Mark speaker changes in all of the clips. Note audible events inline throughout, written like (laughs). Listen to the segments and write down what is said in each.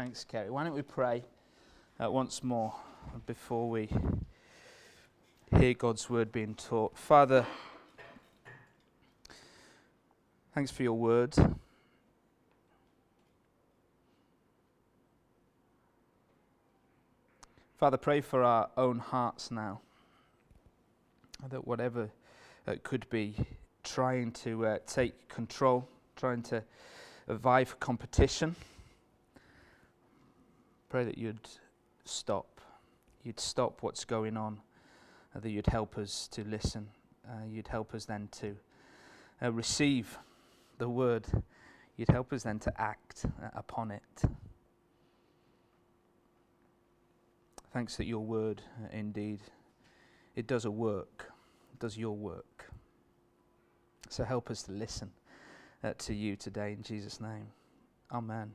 Speaker 1: Thanks, Kerry. Why don't we pray uh, once more before we hear God's word being taught? Father, thanks for your word. Father, pray for our own hearts now. That whatever uh, could be trying to uh, take control, trying to vie for competition, pray that you'd stop. You'd stop what's going on, uh, that you'd help us to listen. Uh, you'd help us then to uh, receive the word. You'd help us then to act uh, upon it. Thanks that your word, uh, indeed, it does a work, it does your work. So help us to listen uh, to you today in Jesus' name. Amen.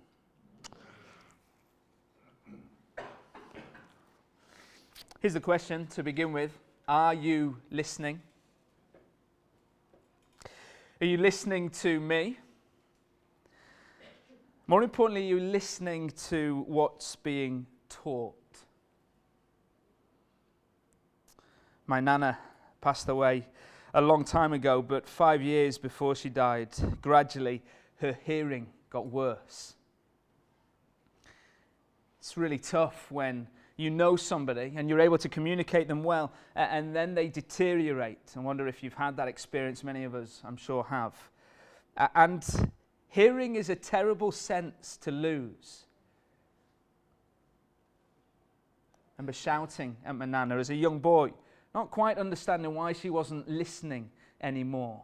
Speaker 1: Here's the question to begin with Are you listening? Are you listening to me? More importantly, are you listening to what's being taught? My nana passed away a long time ago, but five years before she died, gradually her hearing got worse. It's really tough when you know somebody and you're able to communicate them well, and then they deteriorate. I wonder if you've had that experience. Many of us, I'm sure, have. And hearing is a terrible sense to lose. I remember shouting at my nana as a young boy not quite understanding why she wasn't listening anymore.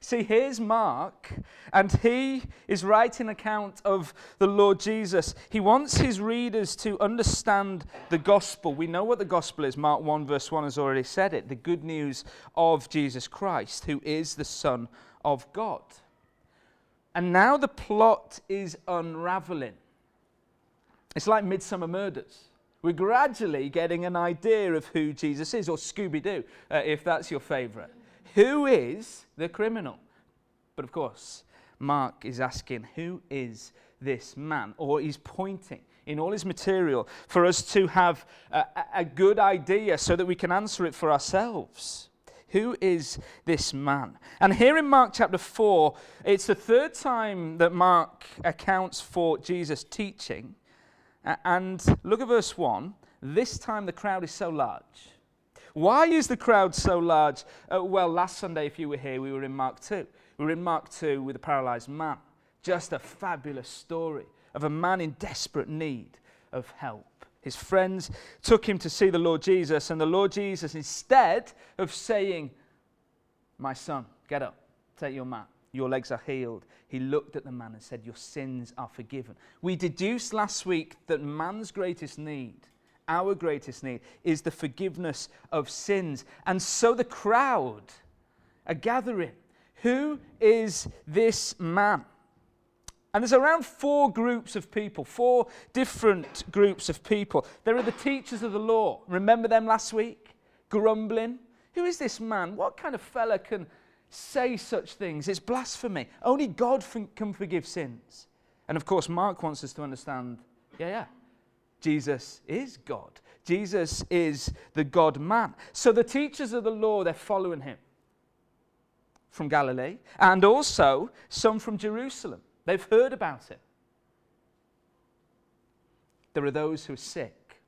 Speaker 1: See, here's Mark, and he is writing account of the Lord Jesus. He wants his readers to understand the gospel. We know what the gospel is. Mark 1, verse 1 has already said it the good news of Jesus Christ, who is the Son of God. And now the plot is unraveling. It's like Midsomer Murders we're gradually getting an idea of who Jesus is, or Scooby Doo, uh, if that's your favorite. Who is the criminal? But of course, Mark is asking, who is this man? Or he's pointing in all his material for us to have a, a good idea so that we can answer it for ourselves. Who is this man? And here in Mark chapter 4, it's the third time that Mark accounts for Jesus teaching. And look at verse 1. This time the crowd is so large. Why is the crowd so large? Uh, well, last Sunday, if you were here, we were in Mark 2. We were in Mark 2 with a paralyzed man. Just a fabulous story of a man in desperate need of help. His friends took him to see the Lord Jesus, and the Lord Jesus, instead of saying, My son, get up, take your mat, your legs are healed. He looked at the man and said, Your sins are forgiven. We deduced last week that man's greatest need, our greatest need, is the forgiveness of sins. And so the crowd are gathering. Who is this man? And there's around four groups of people, four different groups of people. There are the teachers of the law. Remember them last week? Grumbling. Who is this man? What kind of fella can say such things. It's blasphemy. Only God can forgive sins. And of course, Mark wants us to understand yeah, yeah, Jesus is God. Jesus is the God man. So the teachers of the law, they're following him from Galilee and also some from Jerusalem. They've heard about him. There are those who are sick,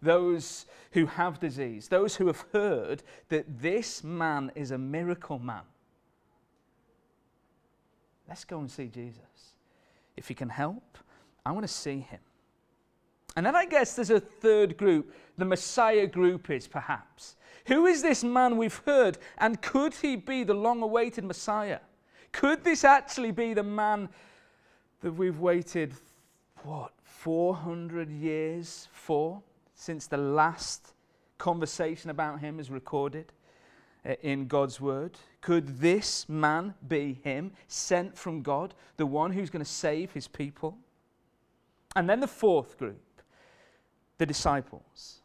Speaker 1: those who have disease, those who have heard that this man is a miracle man. Let's go and see Jesus. If he can help, I want to see him. And then I guess there's a third group, the Messiah group is perhaps. Who is this man we've heard? And could he be the long awaited Messiah? Could this actually be the man that we've waited, what, 400 years for since the last conversation about him is recorded? Uh, in God's word? Could this man be him, sent from God, the one who's going to save his people? And then the fourth group, the disciples.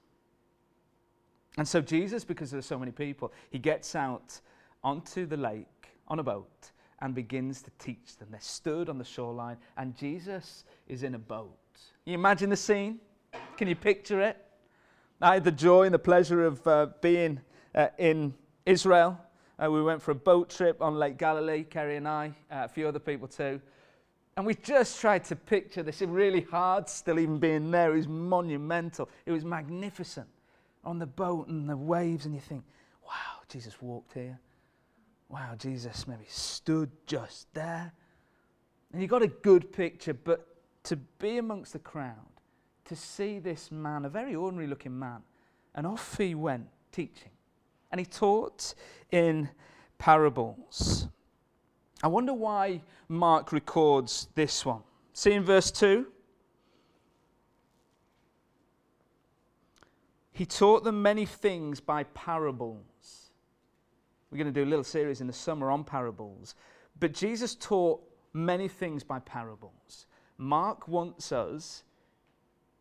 Speaker 1: And so Jesus, because there are so many people, he gets out onto the lake on a boat and begins to teach them. They're stood on the shoreline, and Jesus is in a boat. Can you imagine the scene? Can you picture it? I had the joy and the pleasure of uh, being uh, in Israel. Uh, we went for a boat trip on Lake Galilee, Kerry and I, uh, a few other people too. And we just tried to picture this. Really hard still even being there. It was monumental. It was magnificent on the boat and the waves, and you think, wow, Jesus walked here. Wow, Jesus maybe stood just there. And you got a good picture, but to be amongst the crowd, to see this man, a very ordinary looking man, and off he went teaching. And he taught in parables. I wonder why Mark records this one. See in verse 2? He taught them many things by parables. We're going to do a little series in the summer on parables. But Jesus taught many things by parables. Mark wants us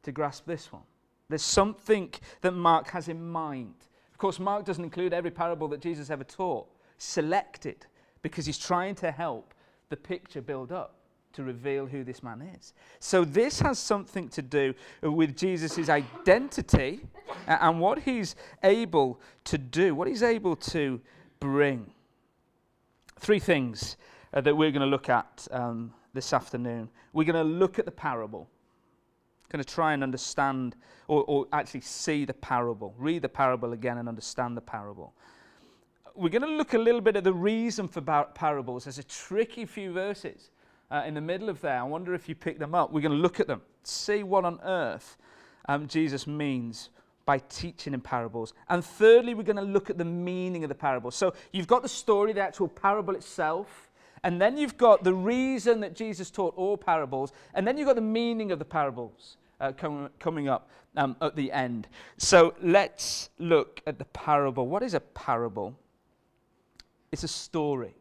Speaker 1: to grasp this one. There's something that Mark has in mind. Of course, Mark doesn't include every parable that Jesus ever taught, selected because he's trying to help the picture build up to reveal who this man is. So, this has something to do with Jesus' identity and what he's able to do, what he's able to bring. Three things uh, that we're going to look at um, this afternoon. We're going to look at the parable, going to try and understand or, or actually see the parable, read the parable again and understand the parable we're going to look a little bit at the reason for parables. There's a tricky few verses uh, in the middle of there. I wonder if you pick them up. We're going to look at them, see what on earth um, Jesus means by teaching in parables. And thirdly, we're going to look at the meaning of the parable. So you've got the story, the actual parable itself, and then you've got the reason that Jesus taught all parables, and then you've got the meaning of the parables. Uh, com- coming up um, at the end. So let's look at the parable. What is a parable? It's a story.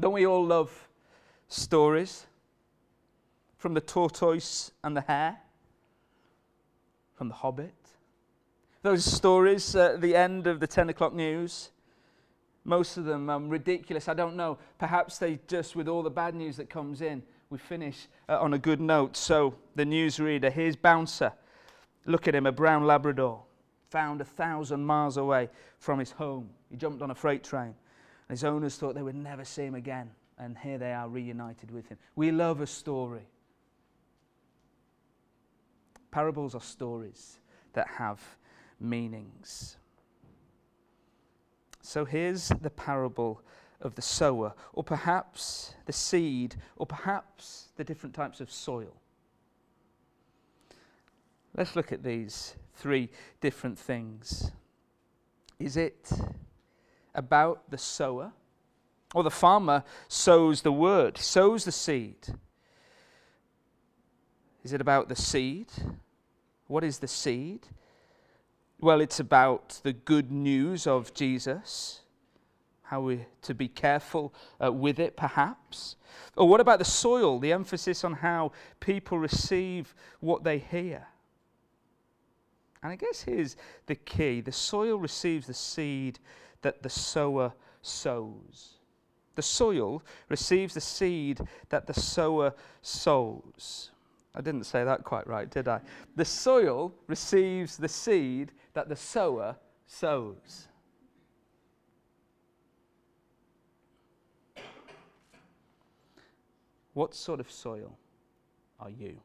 Speaker 1: Don't we all love stories? From the tortoise and the hare, from the hobbit. Those stories at the end of the 10 o'clock news, most of them um, ridiculous. I don't know. Perhaps they just, with all the bad news that comes in, we finish uh, on a good note. So, the newsreader, here's Bouncer. Look at him, a brown Labrador, found a thousand miles away from his home. He jumped on a freight train. His owners thought they would never see him again, and here they are reunited with him. We love a story. Parables are stories that have meanings. So here's the parable of the sower, or perhaps the seed, or perhaps the different types of soil. Let's look at these three different things. Is it about the sower, or the farmer sows the word, sows the seed. Is it about the seed? What is the seed? Well, it's about the good news of Jesus, how we're to be careful uh, with it, perhaps. Or what about the soil, the emphasis on how people receive what they hear? And I guess here's the key the soil receives the seed that the sower sows. The soil receives the seed that the sower sows. I didn't say that quite right, did I? The soil receives the seed that the sower sows. What sort of soil are you?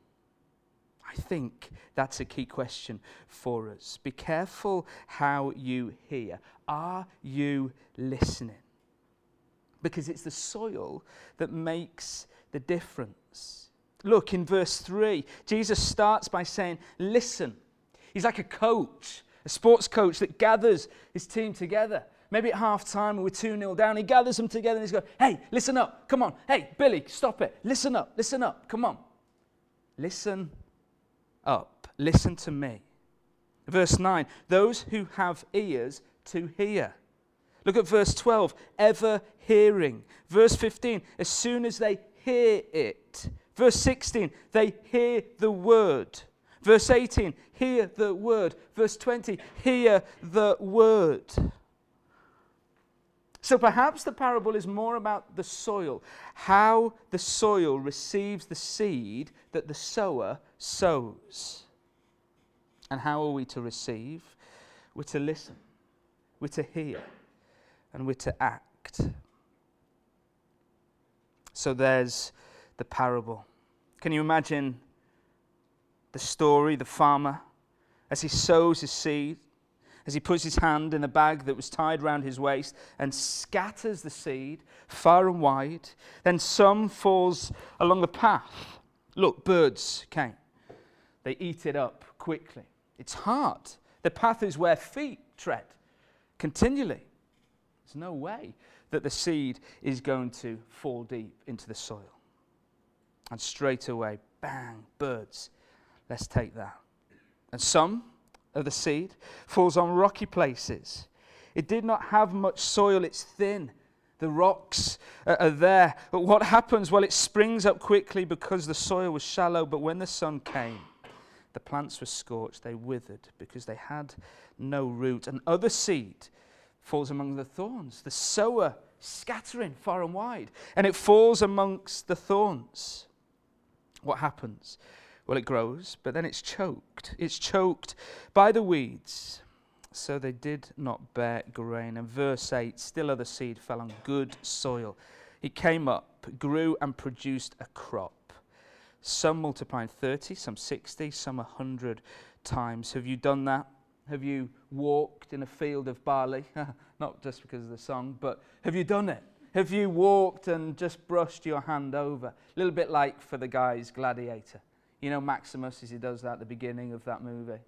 Speaker 1: I think that's a key question for us. Be careful how you hear. Are you listening? Because it's the soil that makes the difference. Look in verse 3, Jesus starts by saying, Listen. He's like a coach, a sports coach that gathers his team together. Maybe at half time we're 2 0 down. He gathers them together and he's going, Hey, listen up. Come on. Hey, Billy, stop it. Listen up. Listen up. Come on. Listen up. Listen to me. Verse 9 those who have ears to hear. Look at verse 12 ever hearing. Verse 15 as soon as they hear it. Verse 16 they hear the word. Verse 18 hear the word. Verse 20 hear the word. So perhaps the parable is more about the soil, how the soil receives the seed that the sower sows. And how are we to receive? We're to listen, we're to hear, and we're to act. So there's the parable. Can you imagine the story, the farmer, as he sows his seed? as he puts his hand in the bag that was tied round his waist and scatters the seed far and wide. Then some falls along the path. Look, birds came. They eat it up quickly. It's hard. The path is where feet tread continually. There's no way that the seed is going to fall deep into the soil. And straight away, bang, birds. Let's take that. And some of the seed falls on rocky places. It did not have much soil, it's thin. The rocks are there. But what happens? Well, it springs up quickly because the soil was shallow. But when the sun came, the plants were scorched, they withered because they had no root. And other seed falls among the thorns. The sower scattering far and wide, and it falls amongst the thorns. What happens? Well, it grows, but then it's choked. It's choked by the weeds. So they did not bear grain. And verse 8 still other seed fell on good soil. It came up, grew, and produced a crop. Some multiplying 30, some 60, some 100 times. Have you done that? Have you walked in a field of barley? (laughs) Not just because of the song, but have you done it? Have you walked and just brushed your hand over? A little bit like for the guy's gladiator. You know Maximus as he does that at the beginning of that movie?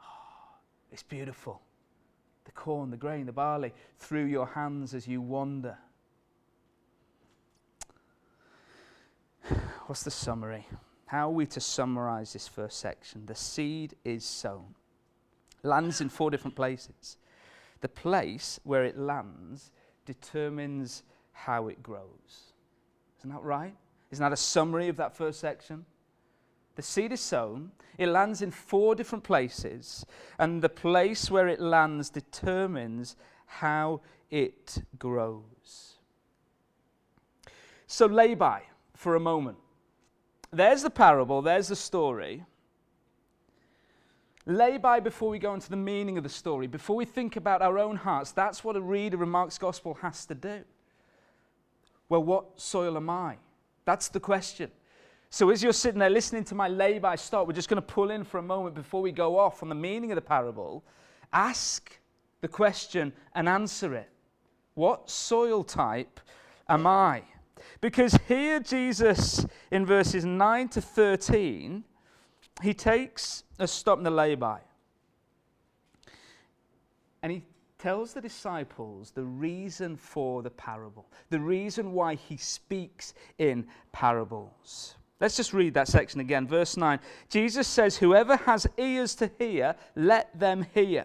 Speaker 1: Oh, it's beautiful. The corn, the grain, the barley through your hands as you wander. What's the summary? How are we to summarize this first section? The seed is sown, lands in four different places. The place where it lands determines how it grows. Isn't that right? Isn't that a summary of that first section? The seed is sown, it lands in four different places, and the place where it lands determines how it grows. So, lay by for a moment. There's the parable, there's the story. Lay by before we go into the meaning of the story, before we think about our own hearts. That's what a reader of Mark's gospel has to do. Well, what soil am I? That's the question. So, as you're sitting there listening to my lay by start, we're just going to pull in for a moment before we go off on the meaning of the parable. Ask the question and answer it. What soil type am I? Because here, Jesus, in verses 9 to 13, he takes a stop in the lay by. And he tells the disciples the reason for the parable, the reason why he speaks in parables. Let's just read that section again. Verse 9. Jesus says, Whoever has ears to hear, let them hear.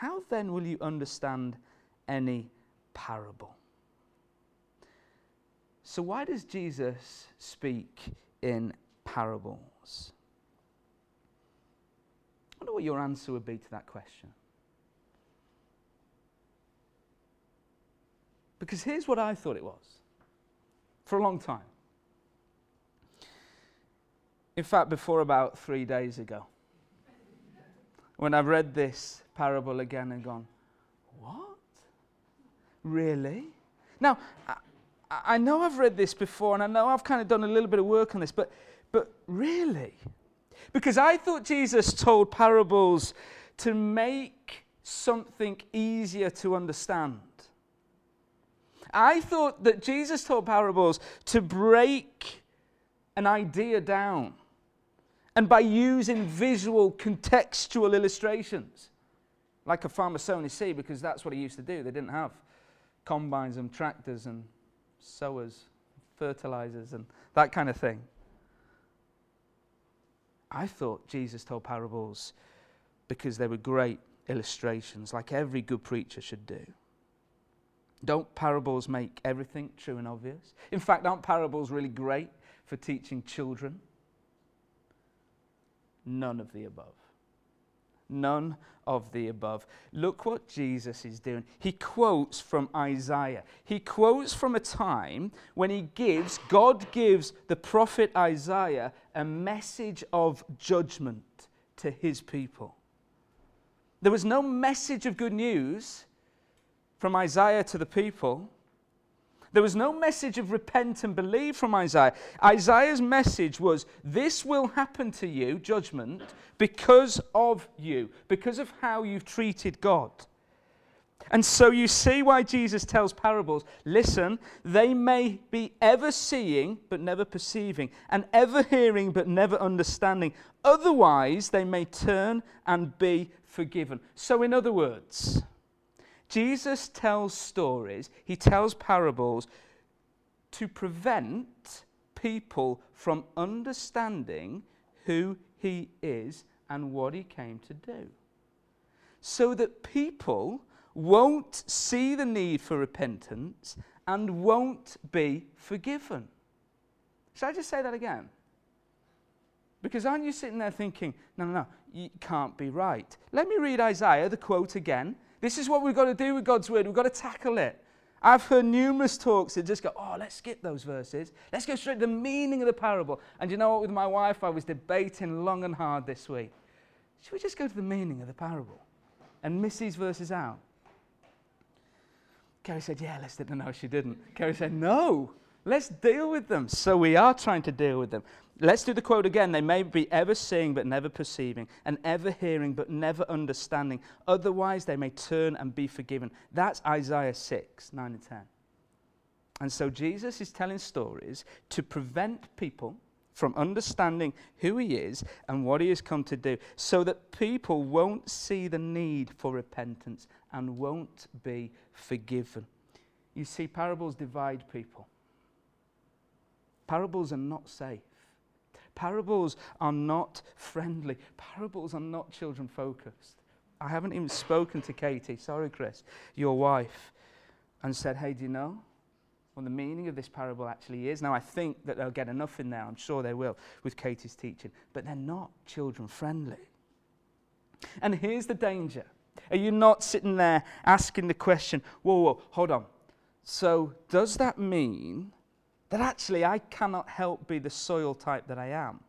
Speaker 1: How then will you understand any parable? So, why does Jesus speak in parables? I wonder what your answer would be to that question. Because here's what I thought it was for a long time. In fact, before about three days ago, when I've read this parable again and gone, What? Really? Now, I, I know I've read this before and I know I've kind of done a little bit of work on this, but, but really? Because I thought Jesus told parables to make something easier to understand. I thought that Jesus told parables to break an idea down and by using visual contextual illustrations. Like a farmer sowing his seed because that's what he used to do. They didn't have combines and tractors and sowers, fertilizers, and that kind of thing. I thought Jesus told parables because they were great illustrations, like every good preacher should do. Don't parables make everything true and obvious? In fact, aren't parables really great for teaching children? None of the above. None of the above. Look what Jesus is doing. He quotes from Isaiah. He quotes from a time when he gives, God gives the prophet Isaiah a message of judgment to his people. There was no message of good news from Isaiah to the people. There was no message of repent and believe from Isaiah. Isaiah's message was this will happen to you, judgment, because of you, because of how you've treated God. And so you see why Jesus tells parables. Listen, they may be ever seeing but never perceiving, and ever hearing but never understanding. Otherwise, they may turn and be forgiven. So, in other words, Jesus tells stories, he tells parables to prevent people from understanding who he is and what he came to do. So that people won't see the need for repentance and won't be forgiven. Should I just say that again? Because aren't you sitting there thinking, no, no, no, you can't be right? Let me read Isaiah, the quote again. This is what we've got to do with God's word. We've got to tackle it. I've heard numerous talks that just go, oh, let's skip those verses. Let's go straight to the meaning of the parable. And you know what? With my wife, I was debating long and hard this week. Should we just go to the meaning of the parable and miss these verses out? Kerry said, yeah, let's do it. No, she didn't. Kerry said, no, let's deal with them. So we are trying to deal with them. Let's do the quote again. They may be ever seeing but never perceiving, and ever hearing but never understanding. Otherwise, they may turn and be forgiven. That's Isaiah 6, 9 and 10. And so Jesus is telling stories to prevent people from understanding who he is and what he has come to do, so that people won't see the need for repentance and won't be forgiven. You see, parables divide people. Parables are not safe. Parables are not friendly. Parables are not children focused. I haven't even spoken to Katie, sorry, Chris, your wife, and said, hey, do you know what the meaning of this parable actually is? Now, I think that they'll get enough in there, I'm sure they will, with Katie's teaching, but they're not children friendly. And here's the danger. Are you not sitting there asking the question, whoa, whoa, hold on. So, does that mean that actually I cannot help be the soil type that I am.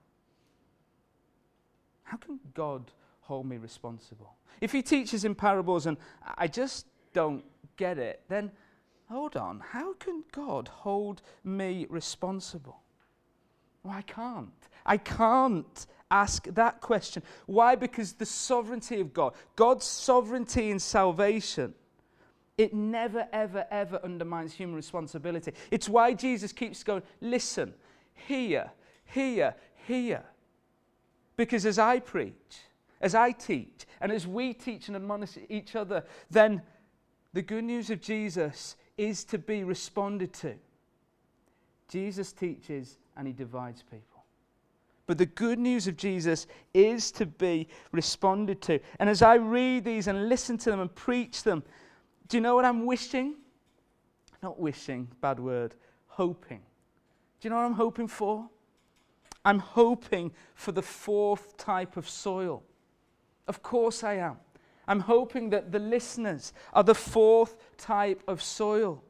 Speaker 1: How can God hold me responsible? If He teaches in parables and I just don't get it, then hold on, how can God hold me responsible? Well, I can't. I can't ask that question. Why? Because the sovereignty of God, God's sovereignty in salvation, it never, ever, ever undermines human responsibility. It's why Jesus keeps going, listen, here, here, here. Because as I preach, as I teach, and as we teach and admonish each other, then the good news of Jesus is to be responded to. Jesus teaches and he divides people. But the good news of Jesus is to be responded to. And as I read these and listen to them and preach them, do you know what I'm wishing? Not wishing, bad word, hoping. Do you know what I'm hoping for? I'm hoping for the fourth type of soil. Of course I am. I'm hoping that the listeners are the fourth type of soil.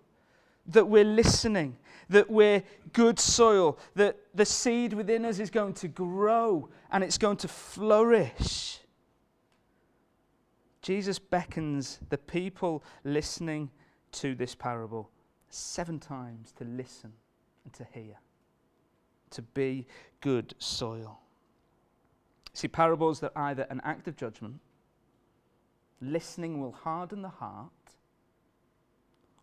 Speaker 1: That we're listening, that we're good soil, that the seed within us is going to grow and it's going to flourish. Jesus beckons the people listening to this parable seven times to listen and to hear, to be good soil. See, parables that are either an act of judgment, listening will harden the heart,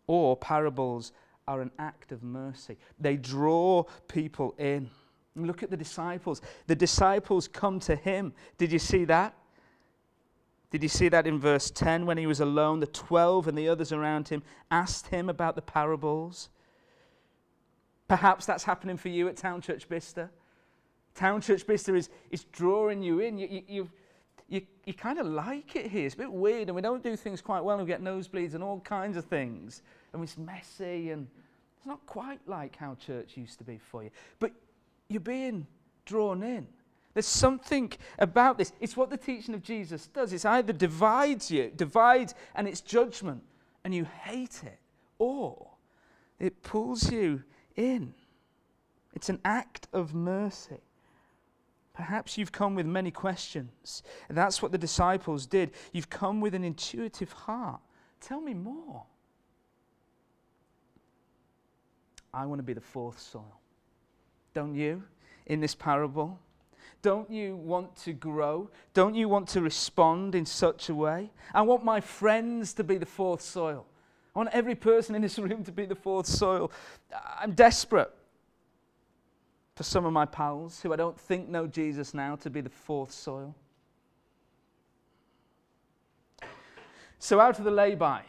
Speaker 1: or parables are an act of mercy. They draw people in. Look at the disciples. The disciples come to him. Did you see that? Did you see that in verse 10 when he was alone? The 12 and the others around him asked him about the parables. Perhaps that's happening for you at Town Church Bicester. Town Church Bicester is, is drawing you in. You, you, you, you, you kind of like it here. It's a bit weird, and we don't do things quite well, and we get nosebleeds and all kinds of things. And it's messy, and it's not quite like how church used to be for you. But you're being drawn in. There's something about this. It's what the teaching of Jesus does. It's either divides you, divides and it's judgment, and you hate it, or it pulls you in. It's an act of mercy. Perhaps you've come with many questions. And that's what the disciples did. You've come with an intuitive heart. Tell me more. I want to be the fourth soil. Don't you? In this parable? Don't you want to grow? Don't you want to respond in such a way? I want my friends to be the fourth soil. I want every person in this (laughs) room to be the fourth soil. I'm desperate for some of my pals who I don't think know Jesus now to be the fourth soil. So, out of the lay-by,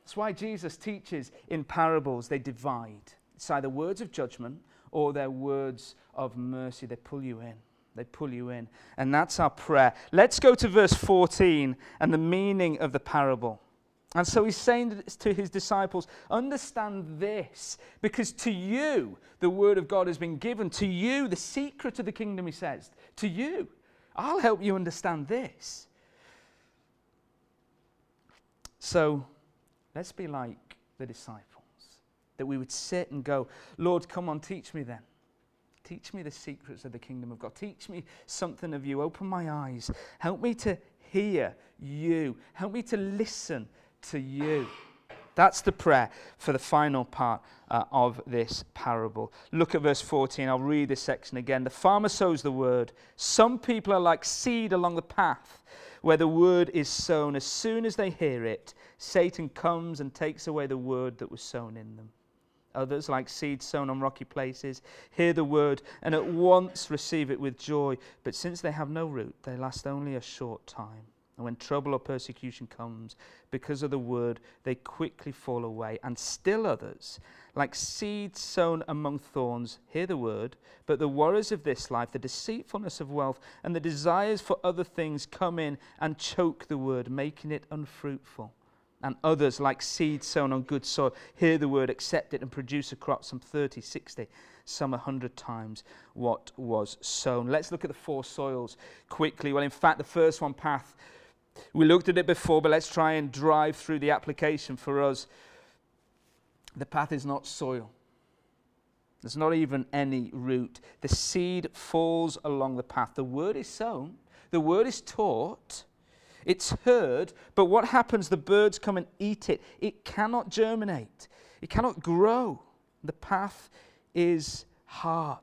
Speaker 1: that's why Jesus teaches in parables, they divide. It's either words of judgment or they're words of mercy. They pull you in. They pull you in. And that's our prayer. Let's go to verse 14 and the meaning of the parable. And so he's saying to his disciples, understand this, because to you the word of God has been given. To you, the secret of the kingdom, he says. To you, I'll help you understand this. So let's be like the disciples, that we would sit and go, Lord, come on, teach me then. Teach me the secrets of the kingdom of God. Teach me something of you. Open my eyes. Help me to hear you. Help me to listen to you. That's the prayer for the final part uh, of this parable. Look at verse 14. I'll read this section again. The farmer sows the word. Some people are like seed along the path where the word is sown. As soon as they hear it, Satan comes and takes away the word that was sown in them. Others, like seeds sown on rocky places, hear the word and at once receive it with joy. But since they have no root, they last only a short time. And when trouble or persecution comes because of the word, they quickly fall away. And still others, like seeds sown among thorns, hear the word, but the worries of this life, the deceitfulness of wealth, and the desires for other things come in and choke the word, making it unfruitful and others, like seed sown on good soil, hear the word, accept it, and produce a crop some 30, 60, some 100 times what was sown. Let's look at the four soils quickly. Well, in fact, the first one, path, we looked at it before, but let's try and drive through the application for us. The path is not soil. There's not even any root. The seed falls along the path. The word is sown, the word is taught, it's heard, but what happens? The birds come and eat it. It cannot germinate, it cannot grow. The path is hard.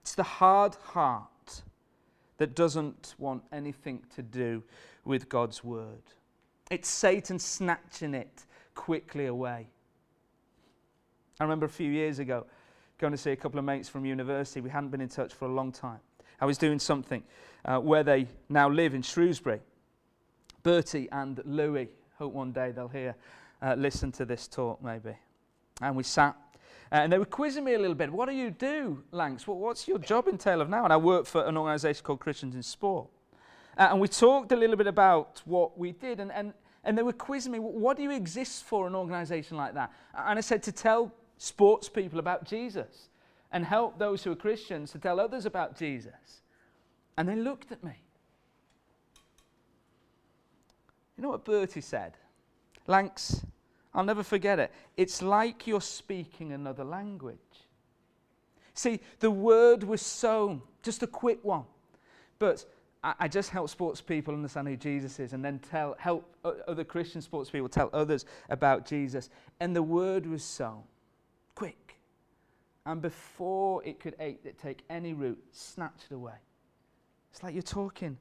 Speaker 1: It's the hard heart that doesn't want anything to do with God's word. It's Satan snatching it quickly away. I remember a few years ago going to see a couple of mates from university. We hadn't been in touch for a long time. I was doing something uh, where they now live in Shrewsbury. Bertie and Louis, hope one day they'll hear, uh, listen to this talk maybe. And we sat, uh, and they were quizzing me a little bit. What do you do, Lanks? What, what's your job entail of now? And I work for an organisation called Christians in Sport. Uh, and we talked a little bit about what we did, and, and, and they were quizzing me, what do you exist for an organisation like that? And I said, to tell sports people about Jesus and help those who are Christians to tell others about Jesus. And they looked at me. You know what Bertie said? Lanks, I'll never forget it. It's like you're speaking another language. See, the word was sown, just a quick one. But I, I just help sports people understand who Jesus is and then tell, help other Christian sports people tell others about Jesus. And the word was sown. And before it could take any root, snatched away. It's like you're talking,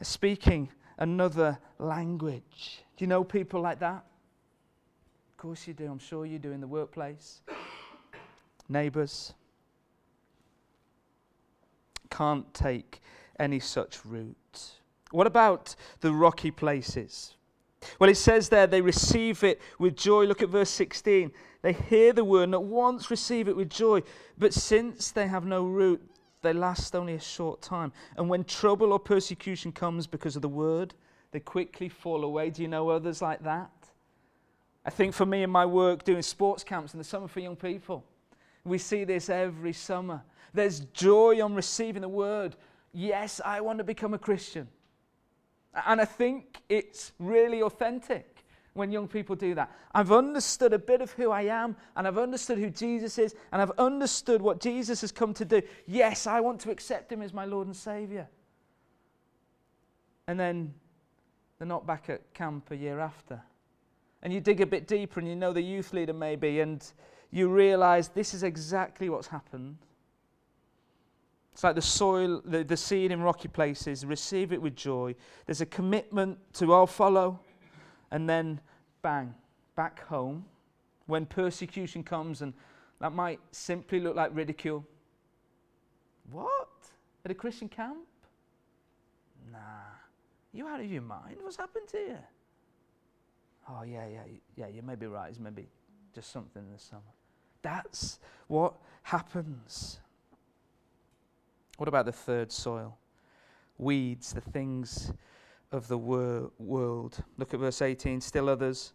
Speaker 1: uh, speaking another language. Do you know people like that? Of course you do. I'm sure you do in the workplace. Neighbours. Can't take any such root. What about the rocky places? Well, it says there they receive it with joy. Look at verse 16. They hear the word and at once receive it with joy. But since they have no root, they last only a short time. And when trouble or persecution comes because of the word, they quickly fall away. Do you know others like that? I think for me in my work doing sports camps in the summer for young people, we see this every summer. There's joy on receiving the word. Yes, I want to become a Christian. And I think it's really authentic when young people do that. I've understood a bit of who I am, and I've understood who Jesus is, and I've understood what Jesus has come to do. Yes, I want to accept him as my Lord and Savior. And then they're not back at camp a year after. And you dig a bit deeper, and you know the youth leader maybe, and you realize this is exactly what's happened. It's like the soil, the, the seed in rocky places, receive it with joy. There's a commitment to, I'll follow. And then, bang, back home, when persecution comes, and that might simply look like ridicule. What? At a Christian camp? Nah. You out of your mind? What's happened to you? Oh, yeah, yeah, yeah, you may be right. It's maybe just something in the summer. That's what happens. What about the third soil? Weeds, the things of the wor- world. Look at verse 18. Still others,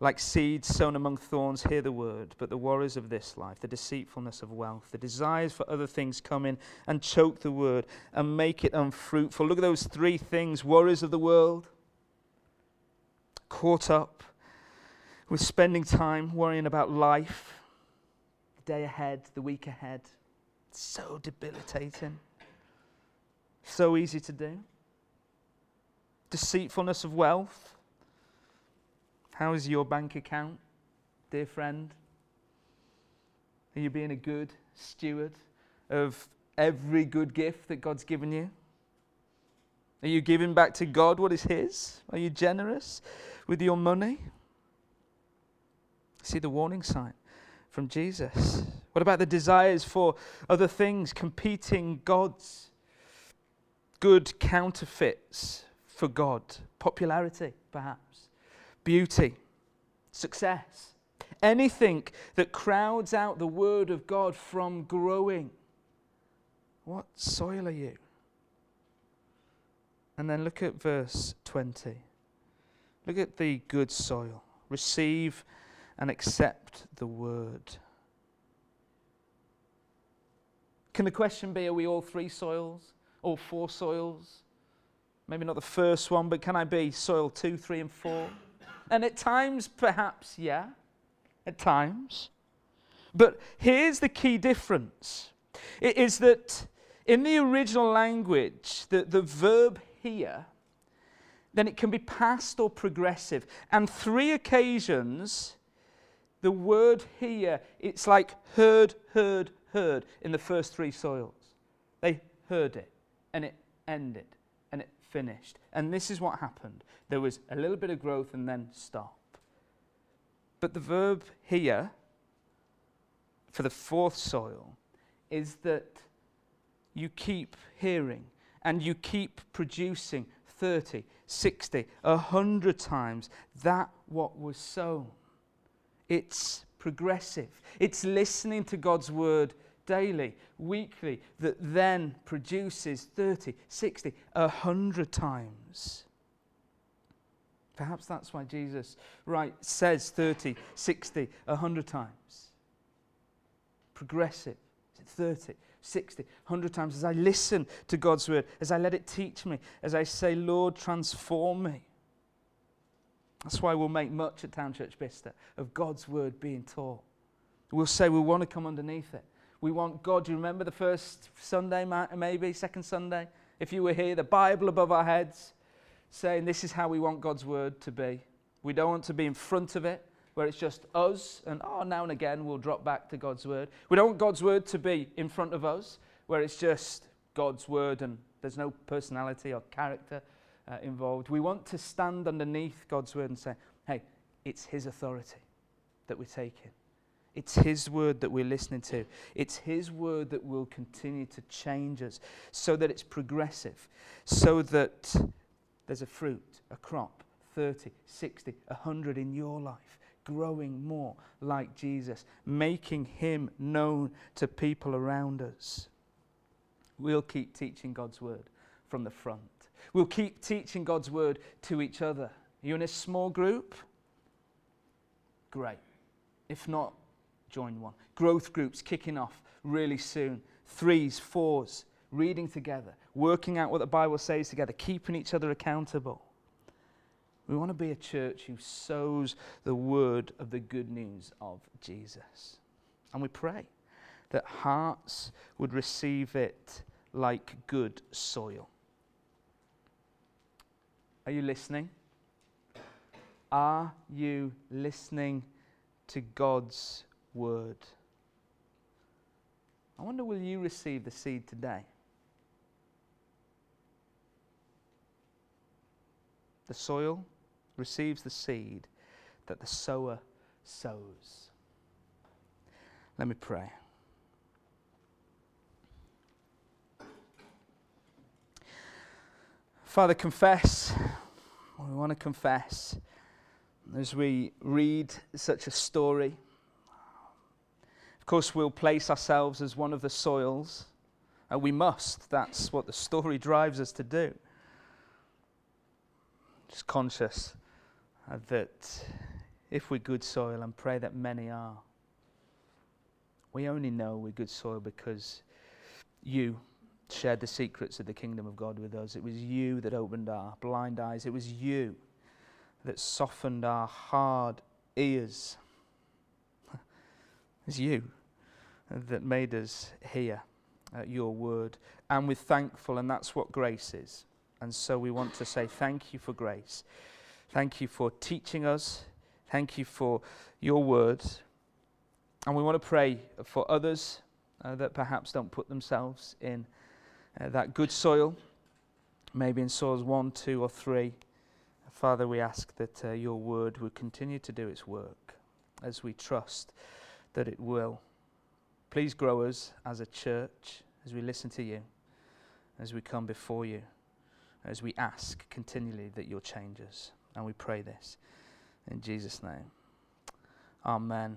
Speaker 1: like seeds sown among thorns, hear the word, but the worries of this life, the deceitfulness of wealth, the desires for other things come in and choke the word and make it unfruitful. Look at those three things worries of the world, caught up with spending time worrying about life, the day ahead, the week ahead so debilitating. So easy to do. Deceitfulness of wealth. How is your bank account, dear friend? Are you being a good steward of every good gift that God's given you? Are you giving back to God what is His? Are you generous with your money? See the warning sign from Jesus. What about the desires for other things, competing gods? Good counterfeits for God. Popularity, perhaps. Beauty. Success. Anything that crowds out the Word of God from growing. What soil are you? And then look at verse 20. Look at the good soil. Receive and accept the Word. Can the question be are we all three soils? All four soils? Maybe not the first one, but can I be soil two, three, and four? And at times, perhaps, yeah. At times. But here's the key difference it is that in the original language, the, the verb here, then it can be past or progressive. And three occasions, the word here, it's like heard, heard, heard in the first three soils. They heard it, and it ended, and it finished. And this is what happened there was a little bit of growth and then stop. But the verb here, for the fourth soil, is that you keep hearing and you keep producing 30, 60, 100 times that what was sown. It's progressive. It's listening to God's word daily, weekly, that then produces 30, 60, 100 times. Perhaps that's why Jesus right says 30, 60, 100 times. Progressive. 30, 60, 100 times as I listen to God's word, as I let it teach me, as I say, Lord, transform me. That's why we'll make much at Town Church Bicester of God's word being taught. We'll say we want to come underneath it. We want God. Do you remember the first Sunday, maybe, second Sunday? If you were here, the Bible above our heads, saying this is how we want God's word to be. We don't want to be in front of it, where it's just us, and oh, now and again we'll drop back to God's word. We don't want God's word to be in front of us, where it's just God's word and there's no personality or character uh, involved. We want to stand underneath God's word and say, hey, it's His authority that we're taking. It's His word that we're listening to. It's His word that will continue to change us so that it's progressive, so that there's a fruit, a crop, 30, 60, 100 in your life, growing more like Jesus, making Him known to people around us. We'll keep teaching God's word from the front. We'll keep teaching God's word to each other. Are You're in a small group? Great. If not, join one. Growth groups kicking off really soon. Threes, fours, reading together, working out what the Bible says together, keeping each other accountable. We want to be a church who sows the word of the good news of Jesus. And we pray that hearts would receive it like good soil. Are you listening? Are you listening to God's word? I wonder, will you receive the seed today? The soil receives the seed that the sower sows. Let me pray. Father, confess. We want to confess as we read such a story. Of course, we'll place ourselves as one of the soils. and we must. That's what the story drives us to do. Just conscious that if we're good soil, and pray that many are, we only know we're good soil because you shared the secrets of the kingdom of God with us. It was you that opened our blind eyes. It was you that softened our hard ears. (laughs) It's you that made us hear uh, your word. And we're thankful, and that's what grace is. And so we want to say thank you for grace. Thank you for teaching us. Thank you for your words. And we want to pray for others uh, that perhaps don't put themselves in uh, that good soil, maybe in soils one, two, or three. Father, we ask that uh, your word would continue to do its work as we trust that it will. Please grow us as a church as we listen to you, as we come before you, as we ask continually that you'll change us. And we pray this in Jesus' name. Amen.